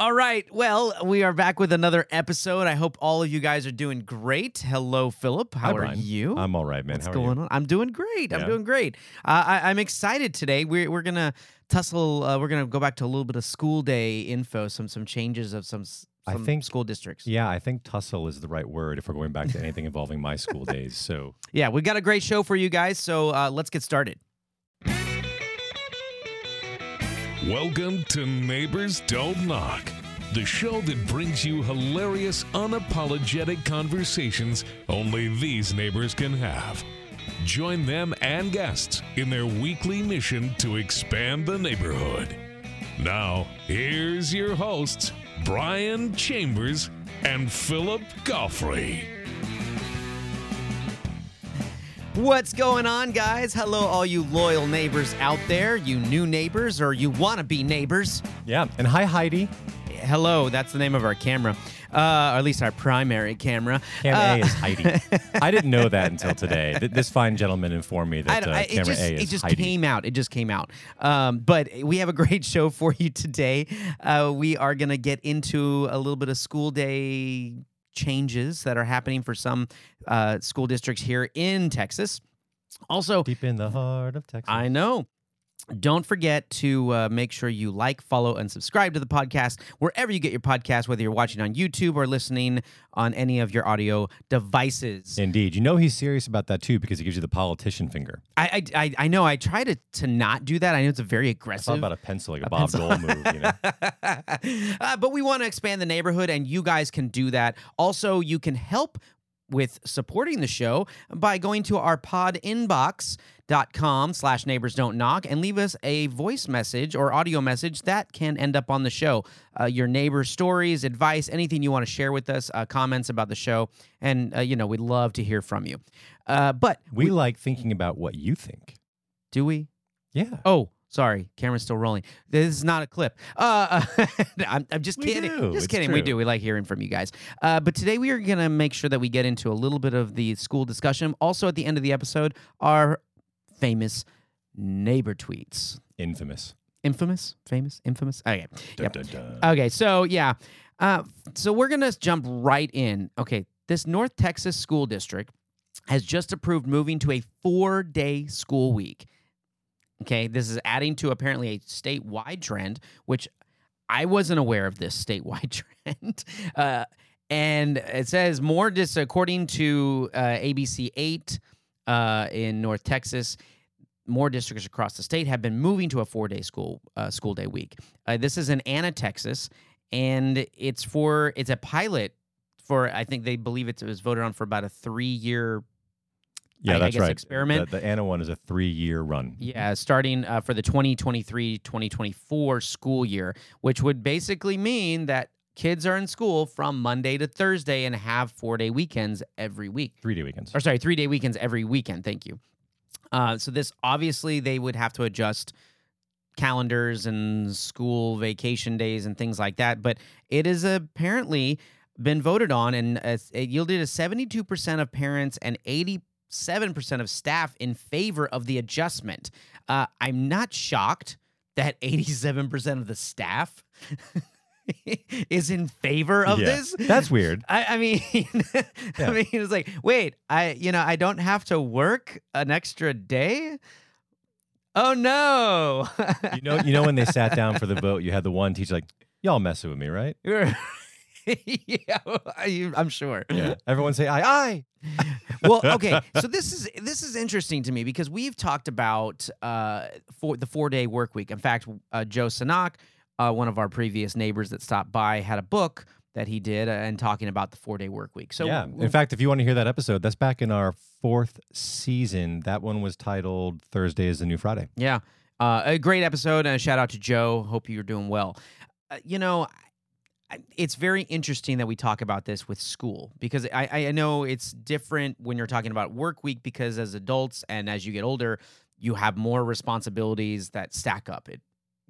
All right. Well, we are back with another episode. I hope all of you guys are doing great. Hello, Philip. How Hi, are Brian. you? I'm all right, man. What's How are going you? on? I'm doing great. I'm doing great. Uh, I, I'm excited today. We're we're gonna tussle. Uh, we're gonna go back to a little bit of school day info. Some some changes of some, s- I some think- school districts. Yeah, I think tussle is the right word if we're going back to anything involving my school days. So Yeah, we've got a great show for you guys. So uh, let's get started. Welcome to Neighbors Don't Knock, the show that brings you hilarious, unapologetic conversations only these neighbors can have. Join them and guests in their weekly mission to expand the neighborhood. Now, here's your hosts, Brian Chambers and Philip Goffrey. What's going on, guys? Hello, all you loyal neighbors out there, you new neighbors or you want to be neighbors. yeah, and hi Heidi. Hello, that's the name of our camera, uh, or at least our primary camera. Cam Uh, A is Heidi. I didn't know that until today. Th- This fine gentleman informed me I that uh, I- it camera just, A is it just Heidi. came out. It just came out. Um, but we have a great show for you today. Uh, we are going to get into a little bit of school day changes that are happening for some uh, school districts here in Texas. Also, Deep in the heart of Texas. I know. Don't forget to uh, make sure you like, follow, and subscribe to the podcast wherever you get your podcast, whether you're watching on YouTube or listening on any of your audio devices. Indeed. You know he's serious about that too because he gives you the politician finger. I, I, I, I know. I try to, to not do that. I know it's a very I aggressive. thought about a pencil, like a, Bob pencil. Dole move. You know? uh, but we want to expand the neighborhood, and you guys can do that. Also, you can help with supporting the show by going to our pod inbox.com slash neighbors don't knock and leave us a voice message or audio message that can end up on the show uh, your neighbor stories advice anything you want to share with us uh, comments about the show and uh, you know we'd love to hear from you uh, but We like thinking about what you think. do we Yeah. Oh, sorry, camera's still rolling. This is not a clip. Uh, I'm, I'm just We kidding. do. Just It's kidding. We do. We like hearing from you guys. Uh, but today we are gonna make sure that we get into a little bit of the school discussion. Also, at the end of the episode, our famous neighbor tweets. Infamous. Infamous, famous, infamous. Okay. Dun, Yep. dun, dun. Okay, so yeah. Uh, so we're going to jump right in. Okay, this North Texas school district has just approved moving to a four day school week. Okay, this is adding to apparently a statewide trend, which I wasn't aware of this statewide trend. Uh, and it says more just according to uh, ABC 8 uh, in North Texas, more districts across the state have been moving to a four-day school uh, school day week. Uh, this is in Anna, Texas, and it's for it's a pilot for I think they believe it was voted on for about a three-year Yeah, I- I that's guess right. experiment. The, the Anna one is a three-year run. Yeah, starting uh, for the 2023-2024 school year, which would basically mean that kids are in school from Monday to Thursday and have four-day weekends every week. Three-day weekends. Or sorry, three-day weekends every weekend. Thank you. Uh, so this obviously they would have to adjust calendars and school vacation days and things like that, but it is apparently been voted on and uh, it yielded a 72% of parents and 87% of staff in favor of the adjustment. Uh, I'm not shocked that 87% of the staff is in favor of Yeah. this. That's weird. I, I mean, I mean, it's like, wait, I, you know, I don't have to work an extra day. Oh no! You know, you know when they sat down for the vote, you had the one teacher like, "Y'all messing with me, right?" yeah, I'm sure. Yeah. Everyone say aye, aye. well, okay. So this is this is interesting to me because we've talked about uh for the four day work week. In fact, uh, Joe Sanok, uh, one of our previous neighbors that stopped by, had a book that he did uh, and talking about the four day work week. So yeah. In fact, if you want to hear that episode, that's back in our fourth season. That one was titled "Thursday is the New Friday." Yeah. Uh, a great episode and a shout out to Joe. Hope you're doing well. Uh, you know, it's very interesting that we talk about this with school because I, I know it's different when you're talking about work week because as adults and as you get older, you have more responsibilities that stack up. It,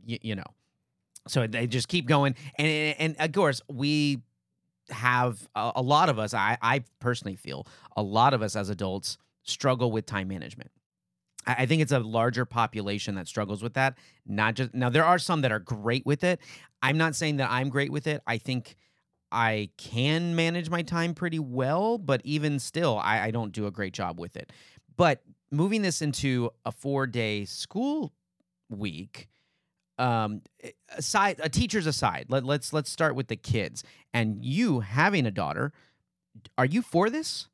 you, you know, so they just keep going. And and of course we have a, a lot of us. I I personally feel a lot of us as adults struggle with time management. I think it's a larger population that struggles with that. Not just now, there are some that are great with it. I'm not saying that I'm great with it. I think I can manage my time pretty well, but even still, I, I don't do a great job with it. But moving this into a four day school week, um, aside, a teacher's aside, let, let's let's start with the kids and you having a daughter. Are you for this?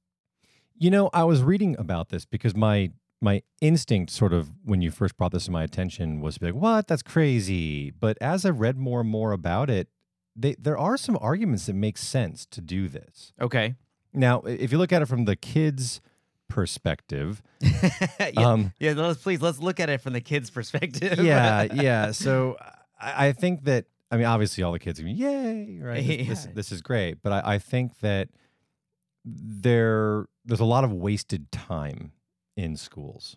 You know, I was reading about this because my my instinct sort of when you first brought this to my attention was to be like, "What? That's crazy." But as I read more and more about it, they, there are some arguments that make sense to do this. Okay. Now, if you look at it from the kids' perspective, yeah, um, yeah. Let's please let's look at it from the kids' perspective. yeah, yeah. So I, I think that I mean, obviously, all the kids are going, "Yay!" Right? This, this, Yeah. this is great. But I, I think that there there's a lot of wasted time in schools,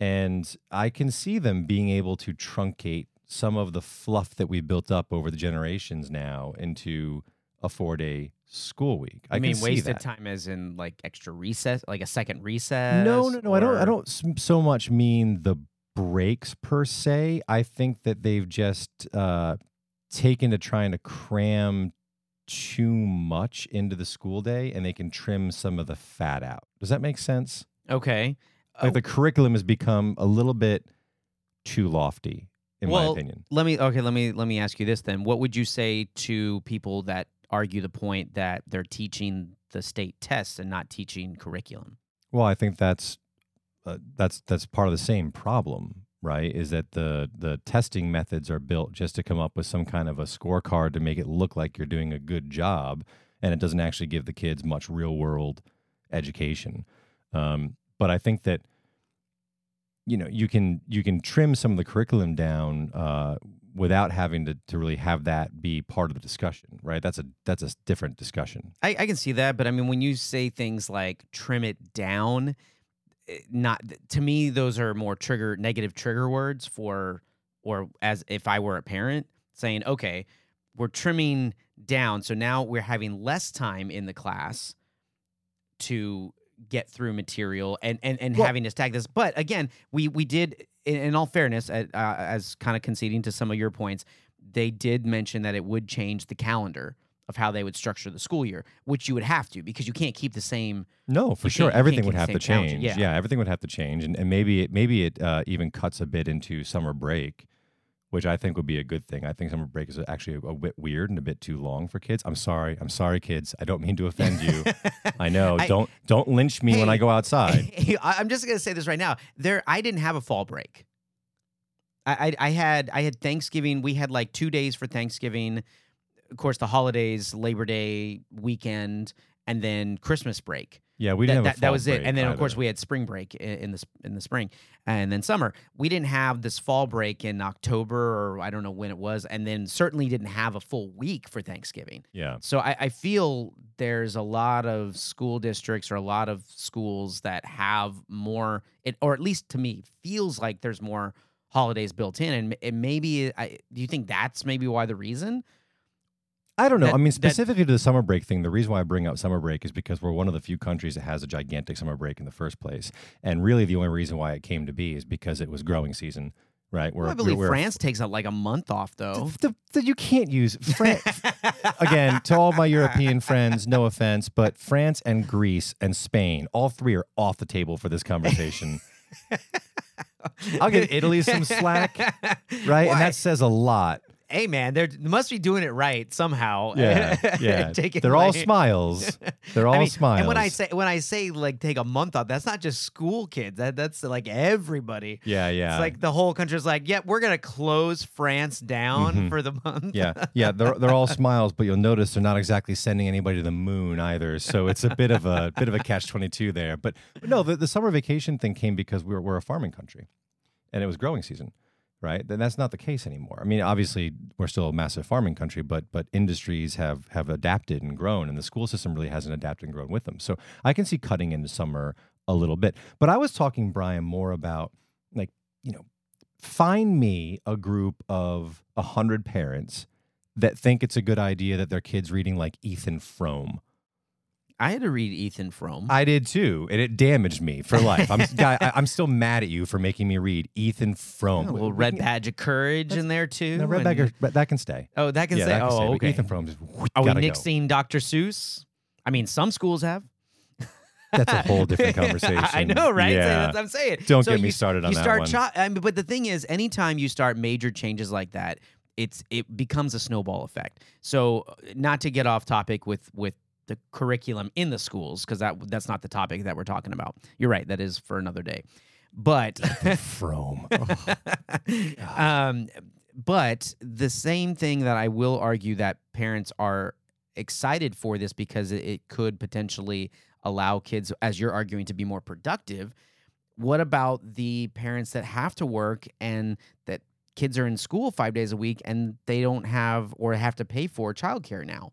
and I can see them being able to truncate some of the fluff that we've built up over the generations now into a four day school week. I I mean, wasted time as in like extra recess, like a second recess. No, no, no. I don't. I don't so much mean the breaks per se. I think that they've just uh, taken to trying to cram too much into the school day, and they can trim some of the fat out. Does that make sense? Okay. Like Uh, the curriculum has become a little bit too lofty, in my opinion. let me okay. Let me let me ask you this then. What would you say to people that argue the point that they're teaching the state tests and not teaching curriculum? Well, I think that's uh, that's that's part of the same problem, right? Is that the the testing methods are built just to come up with some kind of a scorecard to make it look like you're doing a good job, and it doesn't actually give the kids much real world education. Um, but I think that you know you can you can trim some of the curriculum down uh, without having to, to really have that be part of the discussion, right? That's a that's a different discussion. I, I can see that, but I mean, when you say things like trim it down, eh, not to me, those are more trigger negative trigger words for, or as if I were a parent saying, okay, we're trimming down, so now we're having less time in the class to get through material and and, and Well- having to tag this. But again, we we did, in, in all fairness, uh, as kind of conceding to some of your points, they did mention that it would change the calendar of how they would structure the school year, which you would have to because you can't keep the same. No, for sure. Everything would have to change. yeah. everything would have to change, and, and maybe it maybe it uh, even cuts a bit into summer break, which I think would be a good thing. I think summer break is actually a, a bit weird and a bit too long for kids. I'm sorry. I'm sorry, kids. I don't mean to offend you. I know. I- don't don't lynch me when I go outside. I'm just gonna say this right now. There, I didn't have a fall break. I, I I had I had Thanksgiving. We had like two days for Thanksgiving. Of course, the holidays, Labor Day weekend, and then Christmas break. Yeah, we that, didn't have that, that was it. And then of either. course we had spring break in, in the in the spring, and then summer. We didn't have this fall break in October or I don't know when it was, and then certainly didn't have a full week for Thanksgiving. yeah. So I, I feel there's a lot of school districts or a lot of schools that have more, it, or at least to me, feels like there's more holidays built in, and, and maybe I, do you think that's maybe why the reason? I don't know. That- I mean, that- specifically to the summer break thing, the reason why I bring up summer break is because we're one of the few countries that has a gigantic summer break in the first place. And really, the only reason why it came to be is because it was growing season, right? Well, I believe France takes a, like a month off though. The, the, you can't use France again to all my European friends. No offense, but France and Greece and Spain, all three are off the table for this conversation. I'll give Italy some slack, right? Why? And that says a lot. Hey man, they're, they must be doing it right somehow. Yeah, yeah. They're all smiles. They're all I mean, smiles. And when I say when I say like take a month off, that's not just school kids. That that's like everybody. yeah, yeah, It's like the whole country's like, yeah, we're gonna close France down Mhm. for the month. yeah, yeah. They're they're all smiles, but you'll notice they're not exactly sending anybody to the moon either. So it's a bit of a bit of a catch twenty two there. But, but no, the, the summer vacation thing came because we're we're a farming country, and it was growing season, right? Then that's not the case anymore. I mean, obviously we're still a massive farming country, but but industries have have adapted and grown, and the school system really hasn't adapted and grown with them. So I can see cutting into summer a little bit. But I was talking Brian more about like you know find me a group of a hundred parents that think it's a good idea that their kids reading like Ethan Frome. I had to read Ethan Frome. I did too, and it damaged me for life. I'm guy, I, I'm still mad at you for making me read Ethan Frome. a little red badge of courage in there too. No, red and- but that can stay. Oh, that can yeah, say. that can oh, stay. but. Ethan Frome just Are we go. nixing Dr. Seuss? I mean, some schools have. That's a whole different conversation. I know, right? So Yeah. that's what I'm saying. Don't So get me started on you that start one. cho- I mean, but the thing is, anytime you start major changes like that, it's it becomes a snowball effect. So, uh, not to get off topic with with the curriculum in the schools, because that that's not the topic that we're talking about. You're right. That is for another day. But Frome. um, but the same thing that I will argue that parents are excited for this because it, it could potentially allow kids, as you're arguing, to be more productive. What about the parents that have to work and that kids are in school five days a week and they don't have or have to pay for childcare now?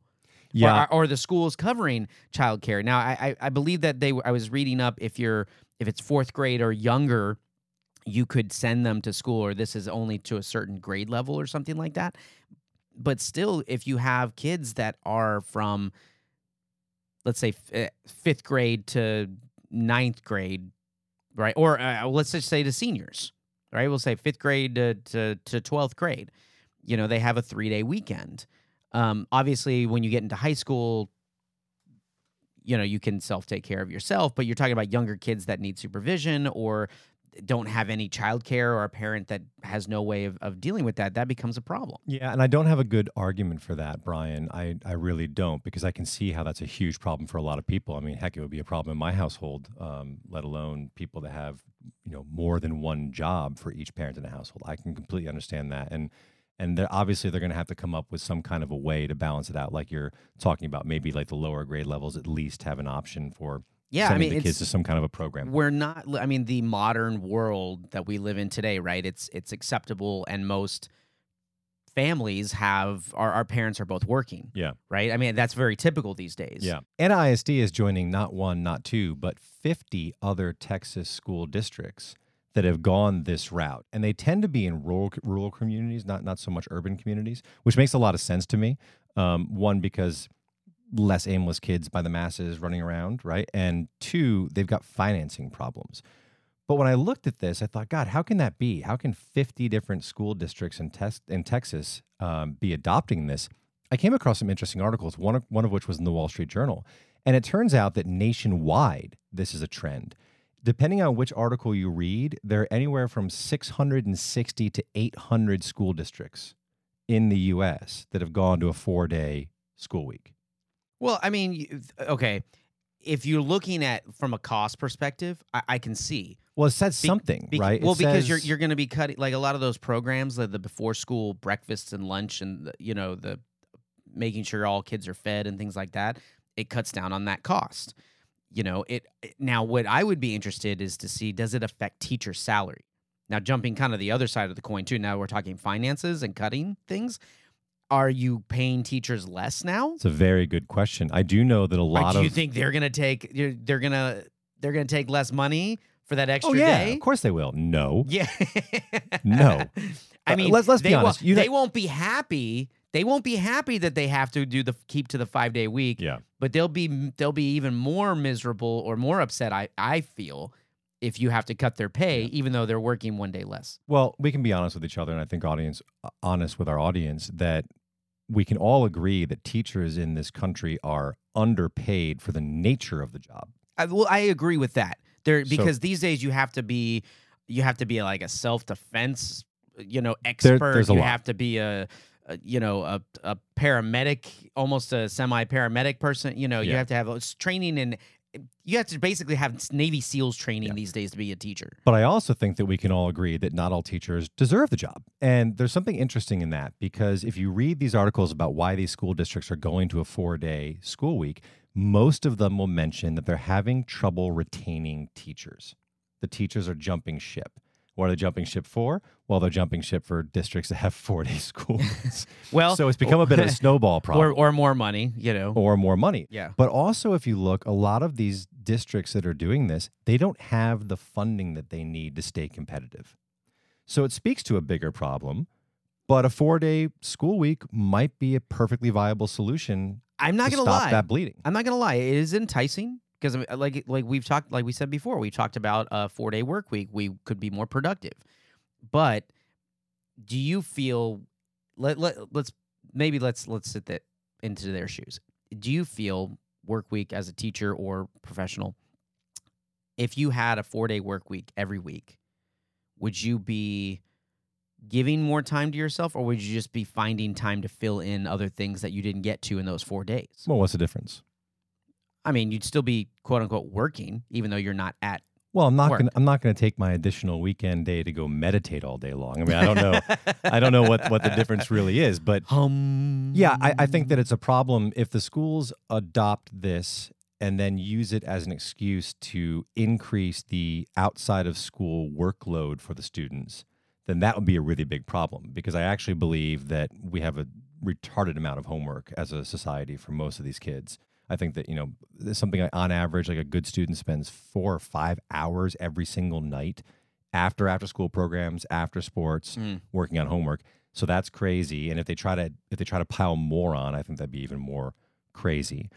Yeah, or, or the schools covering childcare. Now, I, I I believe that they. I was reading up if you're if it's fourth grade or younger, you could send them to school, or this is only to a certain grade level or something like that. But still, if you have kids that are from, let's say, eh, fifth grade to ninth grade, right, or uh, let's just say to seniors, right? We'll say fifth grade to to to twelfth grade. You know, they have a three day weekend. Um, obviously, when you get into high school, you know you can self take care of yourself. But you're talking about younger kids that need supervision or don't have any childcare or a parent that has no way of, of dealing with that. That becomes a problem. Yeah, and I don't have a good argument for that, Brian. I, I really don't because I can see how that's a huge problem for a lot of people. I mean, heck, it would be a problem in my household, um, let alone people that have you know more than one job for each parent in a household. I can completely understand that, and and they're, obviously they're going to have to come up with some kind of a way to balance it out, like you're talking about. Maybe like the lower grade levels at least have an option for Yeah, I sending mean, the kids to some kind of a program. We're not. I mean, the modern world that we live in today, right? It's it's acceptable, and most families have our, our parents are both working. Yeah. Right. I mean, that's very typical these days. Yeah. NISD is joining not one, not two, but 50 other Texas school districts that have gone this route. And they tend to be in rural rural communities, not not so much urban communities, which makes a lot of sense to me. Um, one, because less aimless kids by the masses running around, right? And two, they've got financing problems. But when I looked at this, I thought, God, how can that be? How can 50 different school districts in, tes- in Texas um, be adopting this? I came across some interesting articles, one of, one of which was in the Wall Street Journal. And it turns out that nationwide, this is a trend. Depending on which article you read, there are anywhere from 660 to 800 school districts in the US that have gone to a four day school week. Well, I mean, okay, if you're looking at from a cost perspective, I, I can see. Well, it says Be- something, Bec- right? It well, because you're you're going to be cutting like a lot of those programs, like the before school breakfasts and lunch, and the, you know the making sure all kids are fed and things like that. It cuts down on that cost. You know, it now. What I would be interested is to see does it affect teacher salary. Now, jumping kind of the other side of the coin too. Now we're talking finances and cutting things. Are you paying teachers less now? It's a very good question. I do know that a lot do of you think they're gonna take they're gonna they're gonna take less money for that extra Oh yeah, day? of course they will. No. Yeah. No. I Uh, mean, let's- let's be honest. You they know- won't be happy. They won't be happy that they have to do the keep to the five day week. Yeah. But they'll be they'll be even more miserable or more upset. I I feel if you have to cut their pay, even though they're working one day less. Well, we can be honest with each other, and I think audience honest with our audience that we can all agree that teachers in this country are underpaid for the nature of the job. I, well, I agree with that. There So- because these days you have to be you have to be like a self defense, you know, There- expert. there's a you lot. have to be a, you know a, a paramedic, almost a semi paramedic person. You know, you have to have training in. You have to basically have Navy SEALs training these days to be a teacher. But I also think that we can all agree that not all teachers deserve the job. And there's something interesting in that because if you read these articles about why these school districts are going to a four day school week, most of them will mention that they're having trouble retaining teachers. The teachers are jumping ship. What are they jumping ship for? Well, they're jumping ship for districts that have four day schools. Well, so it's become a bit of a snowball problem or or more money. You know. or more money. Yeah. But also, if you look, a lot of these districts that are doing this, they don't have the funding that they need to stay competitive. So it speaks to a bigger problem. But a four day school week might be a perfectly viable solution I'm not to gonna stop lie. that bleeding. I'm not gonna lie. It is enticing because uh, like like we've talked like we said before. We talked about a four day work week. We could be more productive. But do you feel? Let let let's maybe let's let's sit that into their shoes. Do you feel work week as a teacher or professional? If you had a four day work week every week, would you be giving more time to yourself or would you just be finding time to fill in other things that you didn't get to in those four days? Well, what's the difference? I mean, you'd still be quote unquote working, even though you're not at. Well, I'm not Work. gonna I'm not gonna take my additional weekend day to go meditate all day long. I mean, I don't know I don't know what what the difference really is, but Hum. yeah, I, I think that it's a problem if the schools adopt this and then use it as an excuse to increase the outside of school workload for the students, then that would be a really big problem because I actually believe that we have a retarded amount of homework as a society for most of these kids. I think that, you know, something like on average, like a good student spends four or five hours every single night after after school programs, after sports, Mm. working on homework. So that's crazy. And if they try to if they try to pile more on, I think that'd be even more crazy.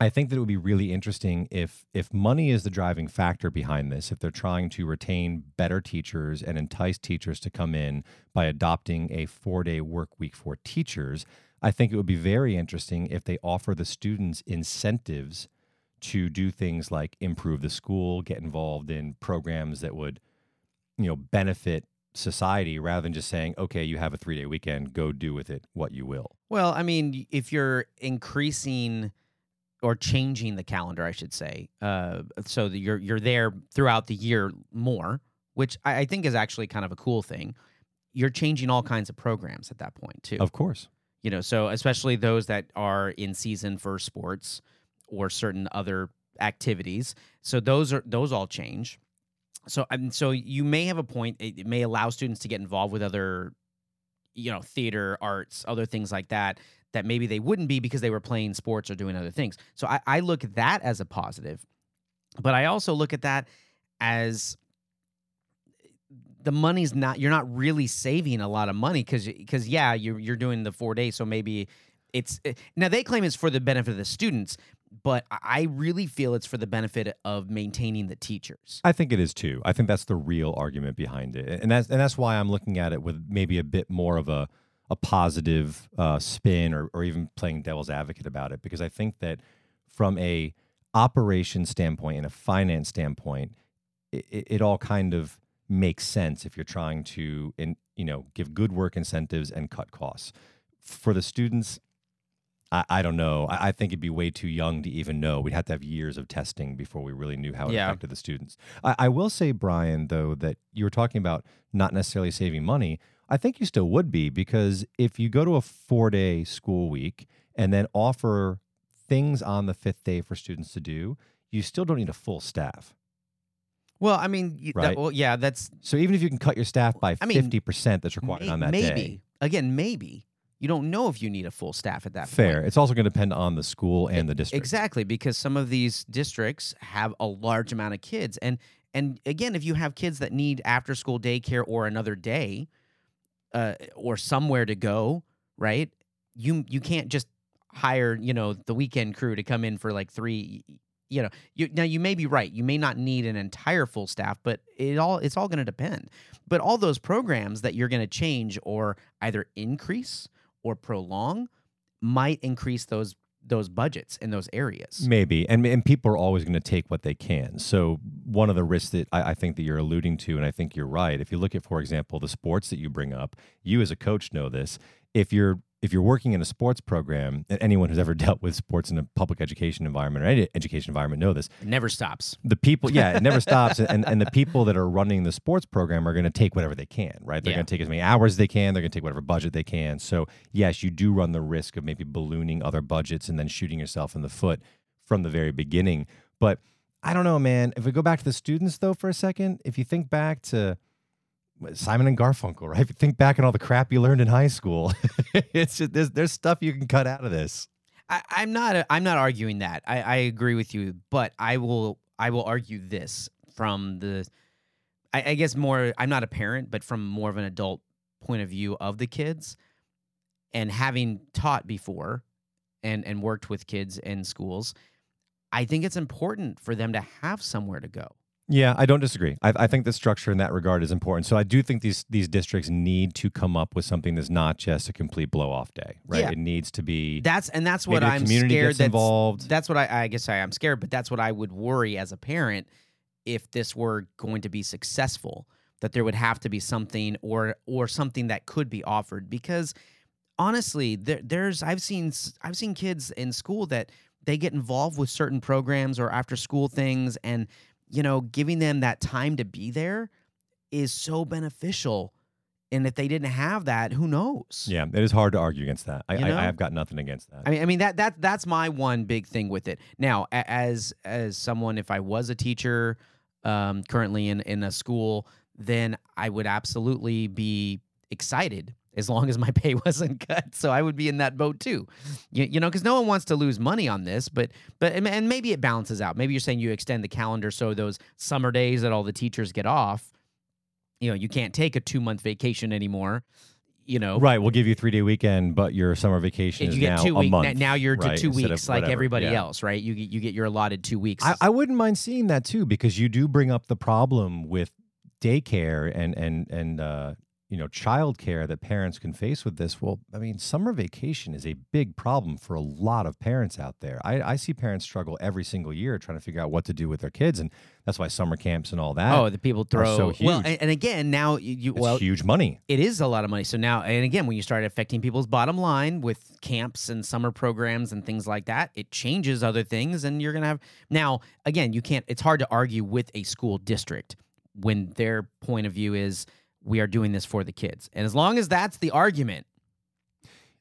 I think that it would be really interesting if if money is the driving factor behind this, if they're trying to retain better teachers and entice teachers to come in by adopting a 4-day work week for teachers, I think it would be very interesting if they offer the students incentives to do things like improve the school, get involved in programs that would you know benefit society rather than just saying, okay, you have a three day weekend, go do with it what you will. Well, I mean, if you're increasing or changing the calendar, I should say, uh, so that you're you're there throughout the year more, which I, I think is actually kind of a cool thing. You're changing all kinds of programs at that point too. Of course. You know so especially those that are in season for sports or certain other activities. So those are those all change. So I so you may have a point it, it may allow students to get involved with other you know theater arts other things like that that maybe they wouldn't be because they were playing sports or doing other things. So i, I look at that as a positive but i also look at that as the money's not you're not really saving a lot of money because because yeah you're you're doing the four days so maybe it's eh, now they claim it's for the benefit of the students but I- I really feel it's for the benefit of maintaining the teachers. I think it is too. I think that's the real argument behind it, and that's and that's why I'm looking at it with maybe a bit more of a a positive uh, spin, or or even playing devil's advocate about it, because I think that from a operation standpoint and a finance standpoint, it, it all kind of makes sense if you're trying to in you know give good work incentives and cut costs for the students. I, I don't know. I, I think it'd be way too young to even know. We'd have to have years of testing before we really knew how it Yeah. affected the students. I, I will say, Brian, though, that you were talking about not necessarily saving money. I think you still would be because if you go to a four day school week and then offer things on the fifth day for students to do, you still don't need a full staff. Well, I mean, y- that- Right. well, yeah, that's So even if you can cut your staff by I mean, fifty percent, that's required may- on that maybe day. again, maybe you don't know if you need a full staff at that Fair. point. It's also going to depend on the school and the district. Exactly, because some of these districts have a large amount of kids, and and again, if you have kids that need after school daycare or another day, uh, or somewhere to go, right? You you can't just hire you know the weekend crew to come in for like three. You know, you now you may be right. You may not need an entire full staff, but it all it's all going to depend. But all those programs that you're going to change or either increase or prolong might increase those those budgets in those areas. Maybe, and and people are always going to take what they can. So one of the risks that I, I think that you're alluding to, and I think you're right. If you look at, for example, the sports that you bring up, you as a coach know this. If you're if you're working in a sports program, and anyone who's ever dealt with sports in a public education environment or any education environment know this. It never stops. The people, yeah, it never stops, and and the people that are running the sports program are going to take whatever they can, right? They're Yeah. going to take as many hours as they can. They're going to take whatever budget they can. So yes, you do run the risk of maybe ballooning other budgets and then shooting yourself in the foot from the very beginning. But I don't know, man. If we go back to the students though for a second, if you think back to Simon and Garfunkel, right? If you think back on all the crap you learned in high school, it's just, there's there's stuff you can cut out of this. I, I'm not. I'm not arguing that. I, I agree with you, but I will. I will argue this from the. I, I guess more. I'm not a parent, but from more of an adult point of view of the kids, and having taught before, and and worked with kids in schools, I think it's important for them to have somewhere to go. Yeah, I don't disagree. I, I think the structure in that regard is important. So I do think these these districts need to come up with something that's not just a complete blow off day, right? Yeah. It needs to be That's and that's what I'm scared that's, involved. That's what I, I guess I, I'm scared, but that's what I would worry as a parent if this were going to be successful. That there would have to be something or or something that could be offered because honestly, there, there's I've seen I've seen kids in school that they get involved with certain programs or after school things, and you know, giving them that time to be there is so beneficial. And if they didn't have that, who knows? Yeah, it is hard to argue against that. I, You I, know? I have got nothing against that. I mean, I mean that that that's my one big thing with it. Now, as as someone, if I was a teacher um, currently in in a school, then I would absolutely be excited as long as my pay wasn't cut. So I would be in that boat too. You, you know, because no one wants to lose money on this, but but and- maybe it balances out. Maybe you're saying you extend the calendar so those summer days that all the teachers get off, you know, you can't take a two month vacation anymore. You know, right, we'll give you three day weekend, but your summer vacation you get now two a weeks. month. Now you're to right, two weeks like whatever. everybody Yeah. else, right? You get you get your allotted two weeks. I, I wouldn't mind seeing that too because you do bring up the problem with daycare and and and uh, you know childcare that parents can face with this. Well, I mean, summer vacation is a big problem for a lot of parents out there. I, I see parents struggle every single year trying to figure out what to do with their kids, and that's why summer camps and all that. oh, the people throw so well, and, and again, now you, you it's well, huge money. it is a lot of money. So now, and again, when you start affecting people's bottom line with camps and summer programs and things like that, it changes other things, and you're gonna have now. Again, you can't. It's hard to argue with a school district when their point of view is we are doing this for the kids, and as long as that's the argument,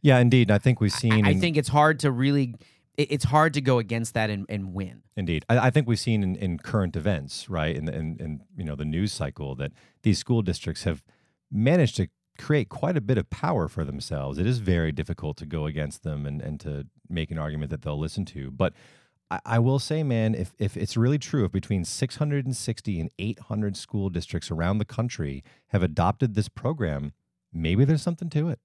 Yeah, indeed. I think we've seen. I in- think it's hard to really. It's hard to go against that and, and win. Indeed, I, I think we've seen in, in current events, right, in, the- in in you know the news cycle, that these school districts have managed to create quite a bit of power for themselves. It is very difficult to go against them and, and to make an argument that they'll listen to. But I, I will say, man, if if it's really true, if between 660 and 800 school districts around the country have adopted this program, maybe there's something to it.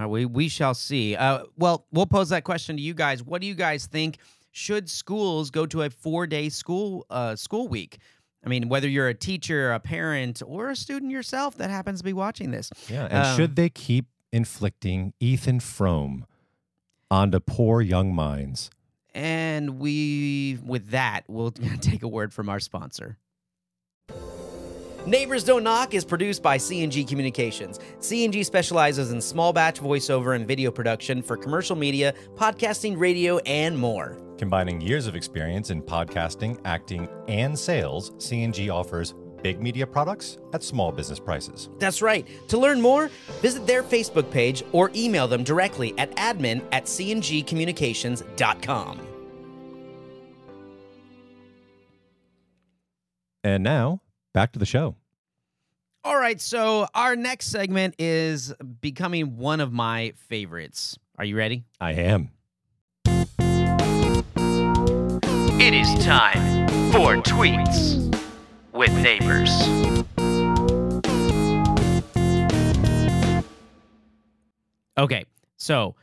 Uh, we we shall see. Uh, well, we'll pose that question to you guys. What do you guys think? Should schools go to a four day school uh, school week? I mean, whether you're a teacher, a parent, or a student yourself that happens to be watching this. Yeah, and Um, should they keep inflicting Ethan Frome onto poor young minds? And we, with that, we'll take a word from our sponsor. Neighbors Don't Knock is produced by CNG Communications. CNG specializes in small batch voiceover and video production for commercial media, podcasting, radio, and more. Combining years of experience in podcasting, acting, and sales, CNG offers big media products at small business prices. That's right. To learn more, visit their Facebook page or email them directly at admin at cngcommunications.com. And now, back to the show. All right, so our next segment is becoming one of my favorites. Are you ready? I am. It is time for tweets with neighbors. Okay, so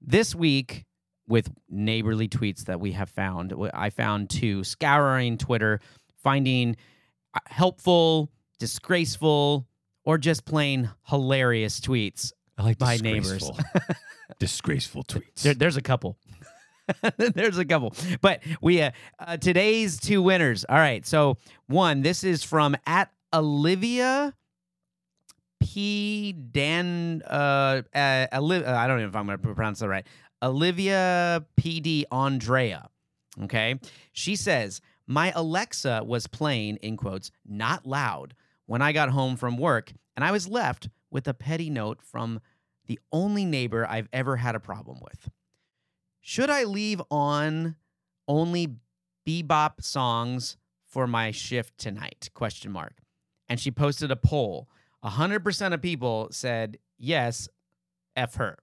this week with neighborly tweets that we have found, wh- I found two scouring Twitter, finding uh, helpful, disgraceful, or just plain hilarious tweets. I like By neighbors. disgraceful tweets. There, there's a couple. there's a couple. But we uh, uh, today's two winners. All right. So one, this is from at Olivia P Dan uh, uh, uh I don't know if I'm going to pronounce that right. Olivia PD Andrea. Okay. She says, "My Alexa was playing in quotes not loud when I got home from work and I was left with a petty note from the only neighbor I've ever had a problem with. Should I leave on only bebop songs for my shift tonight? Question mark. And she posted a poll. 100% of people said yes, F her.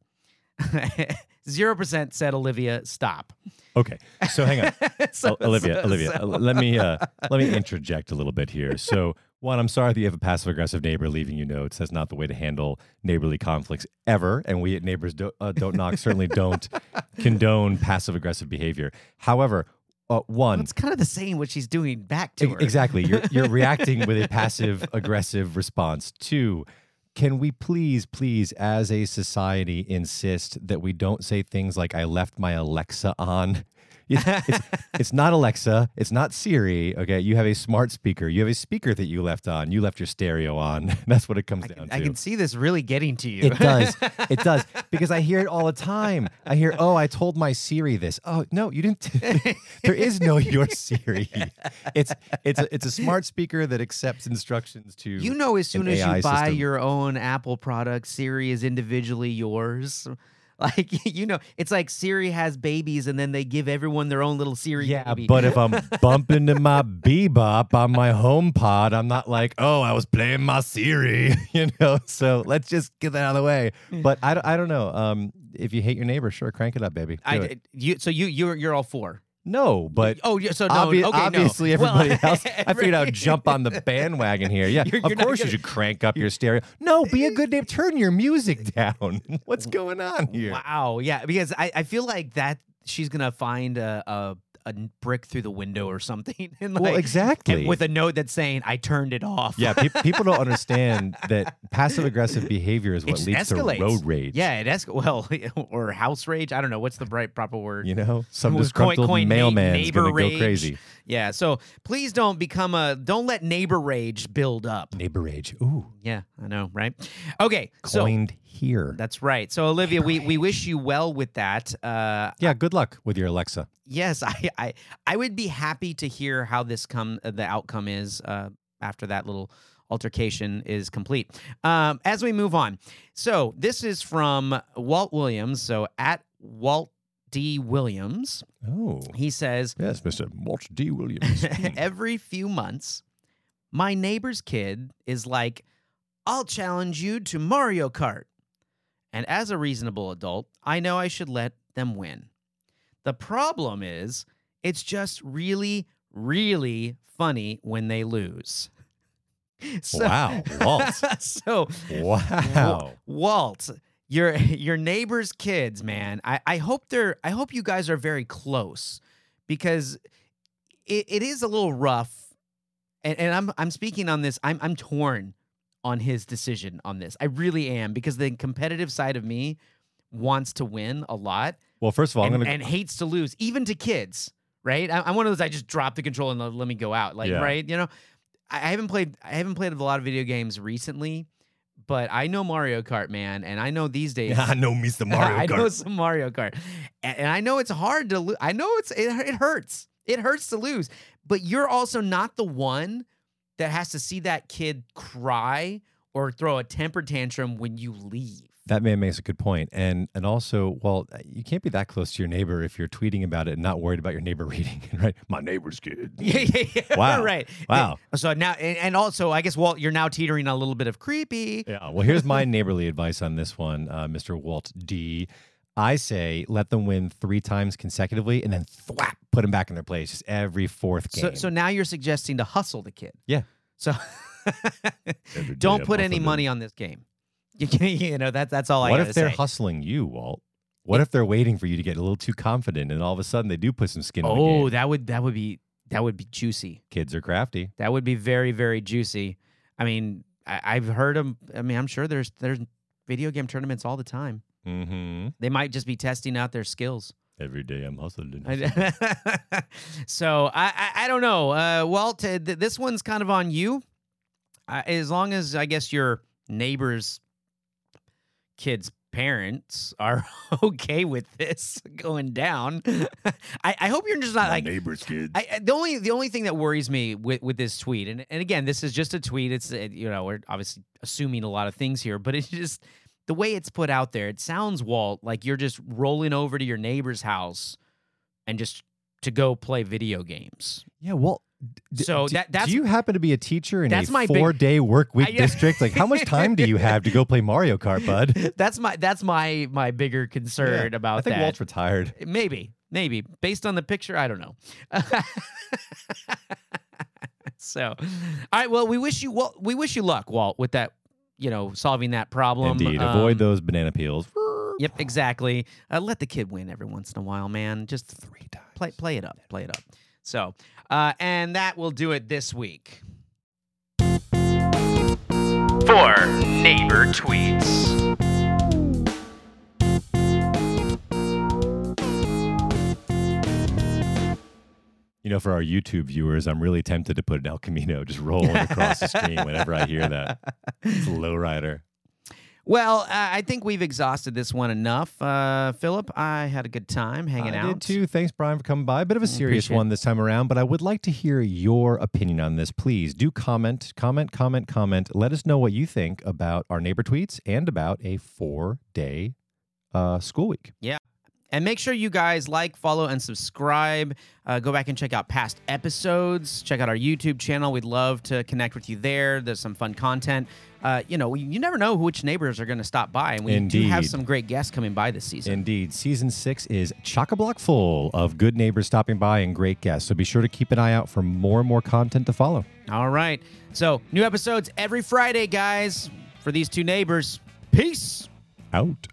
Zero percent said Olivia, stop. Okay, so hang on. So- Olivia, so- Olivia, so- let me uh, let me interject a little bit here. So, one, I'm sorry that you have a passive aggressive neighbor leaving you notes. That's not the way to handle neighborly conflicts ever. And we at Neighbors Do- uh, Don't Knock certainly don't condone passive aggressive behavior. However, uh, one, It's kind of the same what she's doing back to E- her. Exactly. You're you're reacting with a passive aggressive response. Two, can we please, please, as a society, insist that we don't say things like "I left my Alexa on"? It's, it's, it's not Alexa. It's not Siri. Okay, you have a smart speaker. You have a speaker that you left on. You left your stereo on. That's what it comes down I to. I can see this really getting to you. It does. It does. Because I hear it all the time. I hear, oh, I told my Siri this. Oh, no, you didn't. there is no your Siri. It's it's a, it's a smart speaker that accepts instructions to You know, as soon as you buy system. your own Apple product, Siri is individually yours. Like you know, it's like Siri has babies, and then they give everyone their own little Siri Yeah, baby. but if I'm bumping to my bebop on my HomePod, I'm not like, oh, I was playing my Siri, you know? So let's just get that out of the way. But I, don't- I don't know. Um, if you hate your neighbor, sure, crank it up, baby. Do I, it. you, so you you're you're all for. No, but Oh, yeah, so no, Obvi- okay, no. obviously, Well, everybody else. I figured I'd jump on the bandwagon here. Yeah, You're- of you're not course you gonna- should crank up your stereo. No, be a good neighbor. Turn your music down. What's going on here? Wow, yeah, because I, I feel like that she's gonna find a, a a brick through the window or something, and like, Well, exactly. with a note that's saying I turned it off. yeah, pe- people don't understand that passive aggressive behavior is what leads escalates. to road rage. Yeah, it escalates. Well, or house rage. I don't know what's the right proper word. you know, some was coin- disgruntled coin mailman's gonna go crazy. Yeah, so please don't become a don't let neighbor rage build up. Neighbor rage. Ooh, Yeah, I know, right? Okay, so coined here. that's right. So Olivia, we, we wish you well with that. Uh, Yeah, good luck with your Alexa. yes, I, I I would be happy to hear how this come uh, the outcome is uh, after that little altercation is complete. Um, as we move on, so this is from Walt Williams. So at Walt D Williams, Oh, he says. yes, Mr. Walt D. Williams. Every few months, my neighbor's kid is like, I'll challenge you to Mario Kart. And as a reasonable adult, I know I should let them win. The problem is, it's just really, really funny when they lose. So, wow, Walt. so Wow. Walt, your your neighbor's kids, man. I, I hope they're I hope you guys are very close because it, it is a little rough. And, and I'm I'm speaking on this. I'm I'm torn on his decision on this. I really am because the competitive side of me wants to win a lot Well, first of all, and, gonna and hates to lose, even to kids. Right? I, I'm one of those. I just drop the control and let- let me go out. Like Yeah. right? You know, I, I haven't played. I haven't played a lot of video games recently, but I know Mario Kart, man, and I know these days. I know Mr. Mario Kart. I know some Mario Kart, and, and I know it's hard to lose. I know it's it, it hurts. It hurts to lose, but you're also not the one that has to see that kid cry or throw a temper tantrum when you leave. That man makes a good point, and and also, well, you can't be that close to your neighbor if you're tweeting about it and not worried about your neighbor reading it, right? My neighbor's kid. Yeah, yeah, yeah. Wow. right. Wow. So now, and, and also, I guess Walt, you're now teetering a little bit of creepy. Yeah. Well, here's my neighborly advice on this one, uh, Mr. Walt D. I say let them win three times consecutively, and then thwap, put them back in their place just every fourth game. So, so now you're suggesting to hustle the kid. Yeah. So don't put any money on this game. You, can, you know that that's all I What if they're say. hustling you, Walt? What if they're waiting for you to get a little too confident, and all of a sudden they do put some skin Oh, that would that would be that would be juicy. Kids are crafty. That would be very very juicy. I mean, I, I've heard them. I mean, I'm sure there's there's video game tournaments all the time. Mm-hmm. They might just be testing out their skills. Every day I'm hustling. hustling. So I, I I don't know. Uh, Walt, uh, th- this one's kind of on you. Uh, as long as I guess your neighbor's kids' parents are okay with this going down, I, I hope you're just not like neighbor's kids. I, I- the only the only thing that worries me with, with this tweet, and and again, this is just a tweet. It's you know we're obviously assuming a lot of things here, but it's just the way it's put out there. It sounds Walt like you're just rolling over to your neighbor's house and just to go play video games. Yeah, well, So Do- that that's do you happen to be a teacher in that's a my big- four-day work week I- yeah. district? Like, how much time do you have to go play Mario Kart, bud? that's my that's my my bigger concern Yeah, about I think that. Walt's retired. Maybe, maybe based on the picture, I don't know. so, all right. Well, we wish you well. We wish you luck, Walt, with that. You know, solving that problem. Indeed, avoid Um, those banana peels. Yep, exactly. Uh, let the kid win every once in a while, man. Just Three times. play play it up, play it up. So, uh, and that will do it this week. For neighbor tweets. You know, for our YouTube viewers, I'm really tempted to put an El Camino just rolling across the screen whenever I hear that. It's a lowrider. Well, uh, I think we've exhausted this one enough. Uh, Philip, I had a good time hanging out. I out. did too. Thanks, Brian, for coming by. A bit of a serious appreciate one this time around, but I would like to hear your opinion on this. Please do comment, comment, comment, comment. Let us know what you think about our neighbor tweets and about a four day uh, school week. And make sure you guys like, follow, and subscribe. Uh, go back and check out past episodes. Check out our YouTube channel. We'd love to connect with you there. There's some fun content. Uh, you know, you never know which neighbors are going to stop by, and we do have some great guests coming by this season. Indeed, season six is chock a block full of good neighbors stopping by and great guests. So be sure to keep an eye out for more and more content to follow. All right. So, new episodes every Friday, guys, for these two neighbors. Peace. Out.